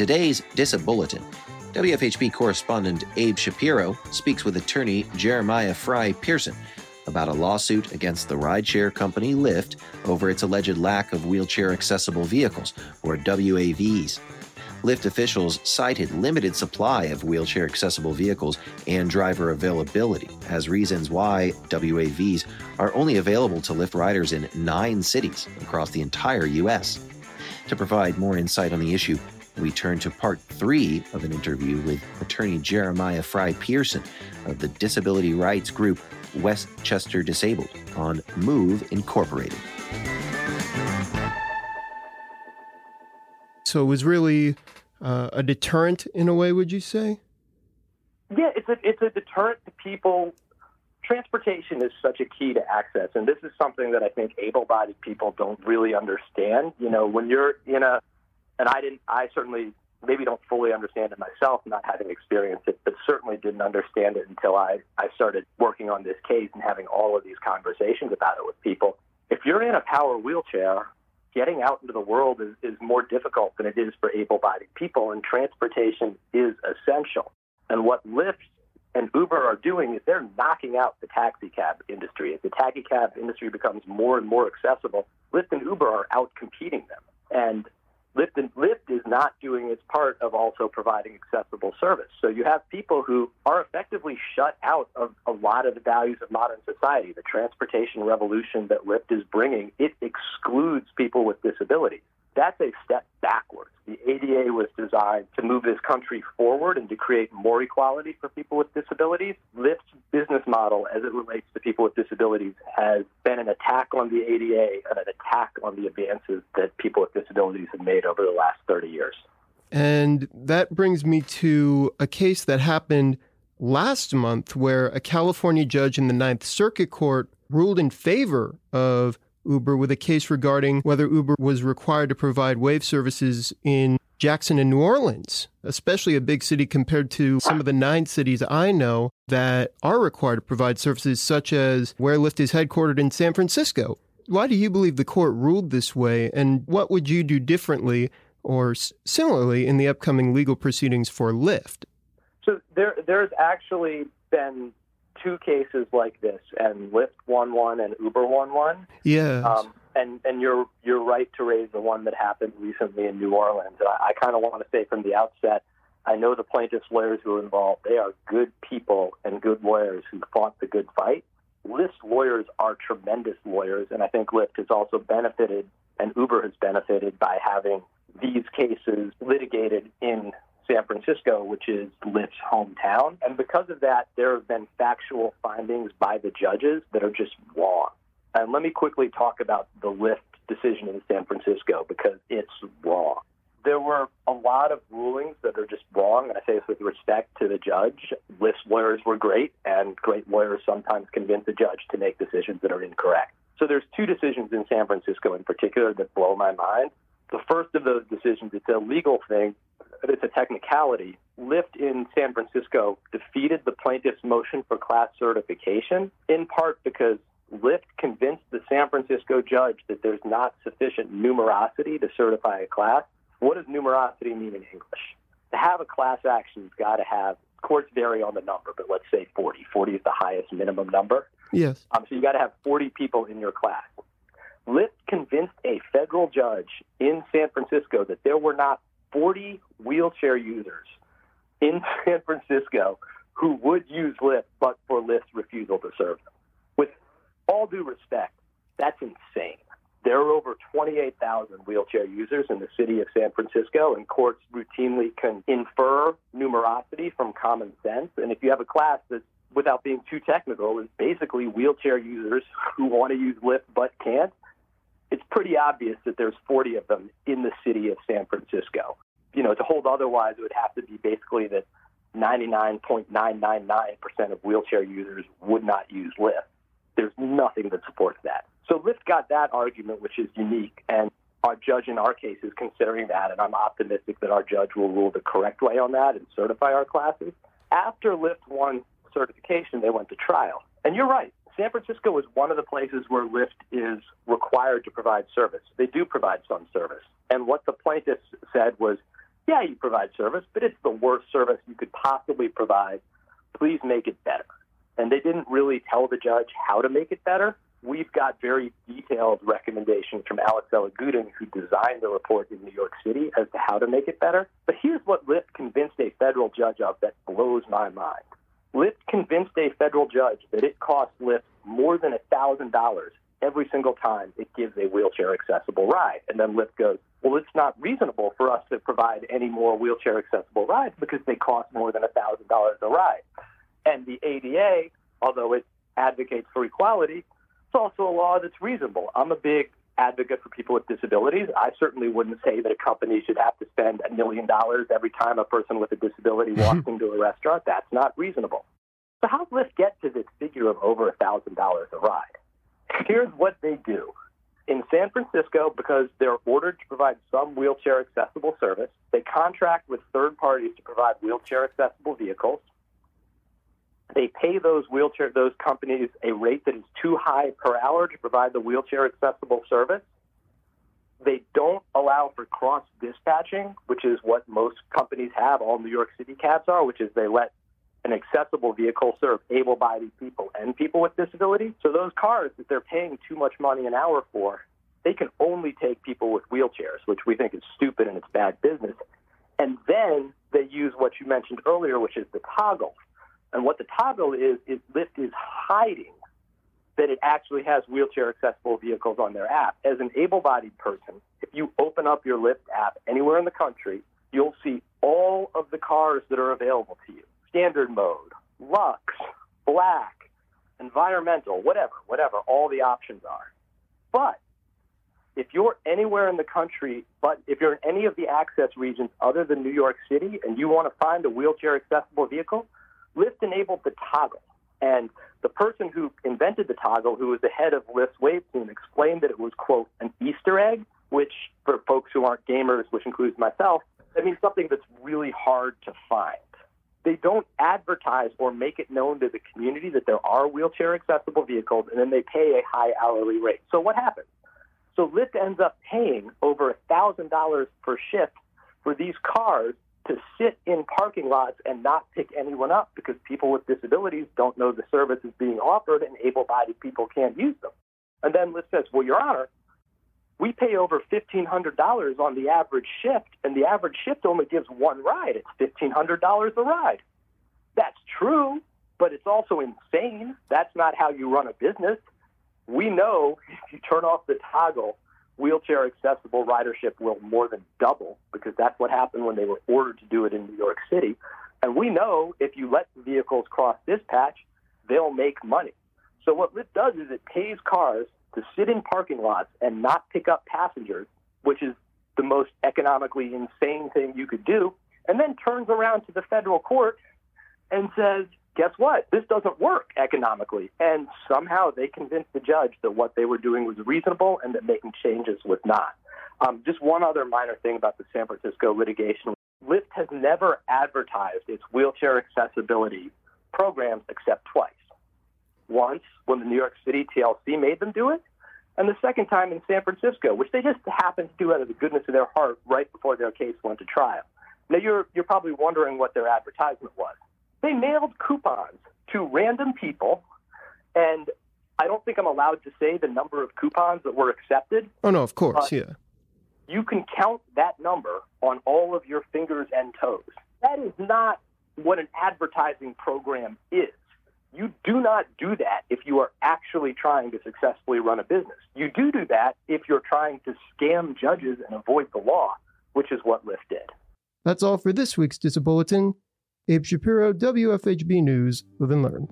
today's Disabulletin, WFHB correspondent Abe Shapiro speaks with attorney Jeremiah Frei Pearson about a lawsuit against the rideshare company Lyft over its alleged lack of wheelchair accessible vehicles, or WAVs. Lyft officials cited limited supply of wheelchair accessible vehicles and driver availability as reasons why WAVs are only available to Lyft riders in nine cities across the entire U.S. To provide more insight on the issue, we turn to part three of an interview with attorney Jeremiah Frei Pearson of the disability rights group Westchester Disabled on Move Incorporated. So it was really uh, a deterrent in a way, would you say? Yeah, it's a it's a deterrent to people. Transportation is such a key to access, and this is something that I think able-bodied people don't really understand. You know, when you're in a, and I didn't, I certainly maybe don't fully understand it myself, not having experienced it, but certainly didn't understand it until I I started working on this case and having all of these conversations about it with people. If you're in a power wheelchair, getting out into the world is, is more difficult than it is for able bodied people, and transportation is essential. And what Lyft and Uber are doing is they're knocking out the taxi cab industry. As the taxi cab industry becomes more and more accessible, Lyft and Uber are out competing them. And Lyft, and, Lyft is not doing its part of also providing accessible service. So you have people who are effectively shut out of a lot of the values of modern society. The transportation revolution that Lyft is bringing, it excludes people with disabilities. That's a step backwards. The ADA was designed to move this country forward and to create more equality for people with disabilities. Lyft's business model, as it relates to people with disabilities, has been an attack on the ADA and an attack on the advances that people with disabilities have made over the last 30 years. And that brings me to a case that happened last month where a California judge in the Ninth Circuit Court ruled in favor of Uber with a case regarding whether Uber was required to provide WAV services in Jackson and New Orleans, especially a big city compared to some of the nine cities I know that are required to provide services, such as where Lyft is headquartered in San Francisco. Why do you believe the court ruled this way, and what would you do differently or similarly in the upcoming legal proceedings for Lyft? So there, there's actually been two cases like this, and Lyft won one and Uber won one. Yeah. Um, and and you're you're right to raise the one that happened recently in New Orleans. And I, I kind of want to say from the outset, I know the plaintiffs' lawyers who are involved. They are good people and good lawyers who fought the good fight. Lyft lawyers are tremendous lawyers, and I think Lyft has also benefited, and Uber has benefited by having these cases litigated in San Francisco, which is Lyft's hometown. And because of that, there have been factual findings by the judges that are just wrong. And let me quickly talk about the Lyft decision in San Francisco because it's wrong. There were a lot of rulings that are just wrong, and I say this with respect to the judge. Lyft's lawyers were great, and great lawyers sometimes convince a judge to make decisions that are incorrect. So there's two decisions in San Francisco in particular that blow my mind. The first of those decisions, it's a legal thing, it's a technicality. Lyft in San Francisco defeated the plaintiff's motion for class certification, in part because Lyft convinced the San Francisco judge that there's not sufficient numerosity to certify a class. What does numerosity mean in English? To have a class action, you've got to have, courts vary on the number, but let's say 40. 40 is the highest minimum number. Yes. Um, so you got to have 40 people in your class. Lyft convinced a federal judge in San Francisco that there were not 40 wheelchair users in San Francisco who would use Lyft but for Lyft's refusal to serve them. With all due respect, that's insane. There are over 28,000 wheelchair users in the city of San Francisco, and courts routinely can infer numerosity from common sense. And if you have a class that's, without being too technical, is basically wheelchair users who want to use Lyft but can't, pretty obvious that there's 40 of them in the city of San Francisco. You know, to hold otherwise, it would have to be basically that 99.999% of wheelchair users would not use Lyft. There's nothing that supports that. So Lyft got that argument, which is unique, and our judge in our case is considering that, and I'm optimistic that our judge will rule the correct way on that and certify our classes. After Lyft won certification, they went to trial. And you're right. San Francisco is one of the places where Lyft is required to provide service. They do provide some service. And what the plaintiffs said was yeah, you provide service, but it's the worst service you could possibly provide. Please make it better. And they didn't really tell the judge how to make it better. We've got very detailed recommendations from Alex Elegudin, who designed the report in New York City, as to how to make it better. But here's what Lyft convinced a federal judge of that blows my mind. Lyft convinced a federal judge that it costs Lyft more than $1,000 every single time it gives a wheelchair accessible ride. And then Lyft goes, well, it's not reasonable for us to provide any more wheelchair accessible rides because they cost more than $1,000 a ride. And the ADA, although it advocates for equality, it's also a law that's reasonable. I'm a big advocate for people with disabilities. I certainly wouldn't say that a company should have to spend a million dollars every time a person with a disability mm-hmm. walks into a restaurant. That's not reasonable. So how does Lyft get to this figure of over $1,000 a ride? Here's what they do. In San Francisco, because they're ordered to provide some wheelchair accessible service, they contract with third parties to provide wheelchair accessible vehicles. They pay those wheelchair those companies a rate that is too high per hour to provide the wheelchair accessible service. They don't allow for cross dispatching, which is what most companies have. All New York City cabs are, which is they let an accessible vehicle serve able bodied people and people with disabilities. So those cars that they're paying too much money an hour for, they can only take people with wheelchairs, which we think is stupid and it's bad business. And then they use what you mentioned earlier, which is the toggle. And what the toggle is, is Lyft is hiding that it actually has wheelchair accessible vehicles on their app. As an able bodied person, if you open up your Lyft app anywhere in the country, you'll see all of the cars that are available to you standard mode, Lux, black, environmental, whatever, whatever, all the options are. But if you're anywhere in the country, but if you're in any of the access regions other than New York City and you want to find a wheelchair accessible vehicle, Lyft enabled the toggle. And the person who invented the toggle, who was the head of Lyft's WAV team, explained that it was, quote, an Easter egg, which for folks who aren't gamers, which includes myself, that means something that's really hard to find they don't advertise or make it known to the community that there are wheelchair accessible vehicles, and then they pay a high hourly rate. So what happens? So Lyft ends up paying over $1,000 per shift for these cars to sit in parking lots and not pick anyone up because people with disabilities don't know the service is being offered and able bodied people can't use them. And then Lyft says, Well, Your Honor, we pay over $1,500 on the average shift, and the average shift only gives one ride. It's $1,500 a ride. That's true, but it's also insane. That's not how you run a business. We know if you turn off the toggle, wheelchair accessible ridership will more than double because that's what happened when they were ordered to do it in New York City. And we know if you let the vehicles cross dispatch, they'll make money. So what Lyft does is it pays cars to sit in parking lots and not pick up passengers, which is the most economically insane thing you could do, and then turns around to the federal court and says, guess what? This doesn't work economically. And somehow they convinced the judge that what they were doing was reasonable and that making changes was not. Um, just one other minor thing about the San Francisco litigation Lyft has never advertised its wheelchair accessibility programs except twice once when the New York City TLC made them do it, and the second time in San Francisco, which they just happened to do out of the goodness of their heart right before their case went to trial. Now you're you're probably wondering what their advertisement was. They mailed coupons to random people, and I don't think I'm allowed to say the number of coupons that were accepted. Oh no, of course, yeah. You can count that number on all of your fingers and toes. That is not what an advertising program is. You do not do that if you are actually trying to successfully run a business. You do do that if you're trying to scam judges and avoid the law, which is what Lyft did. That's all for this week's Bulletin. Abe Shapiro, WFHB News, Live and Learn.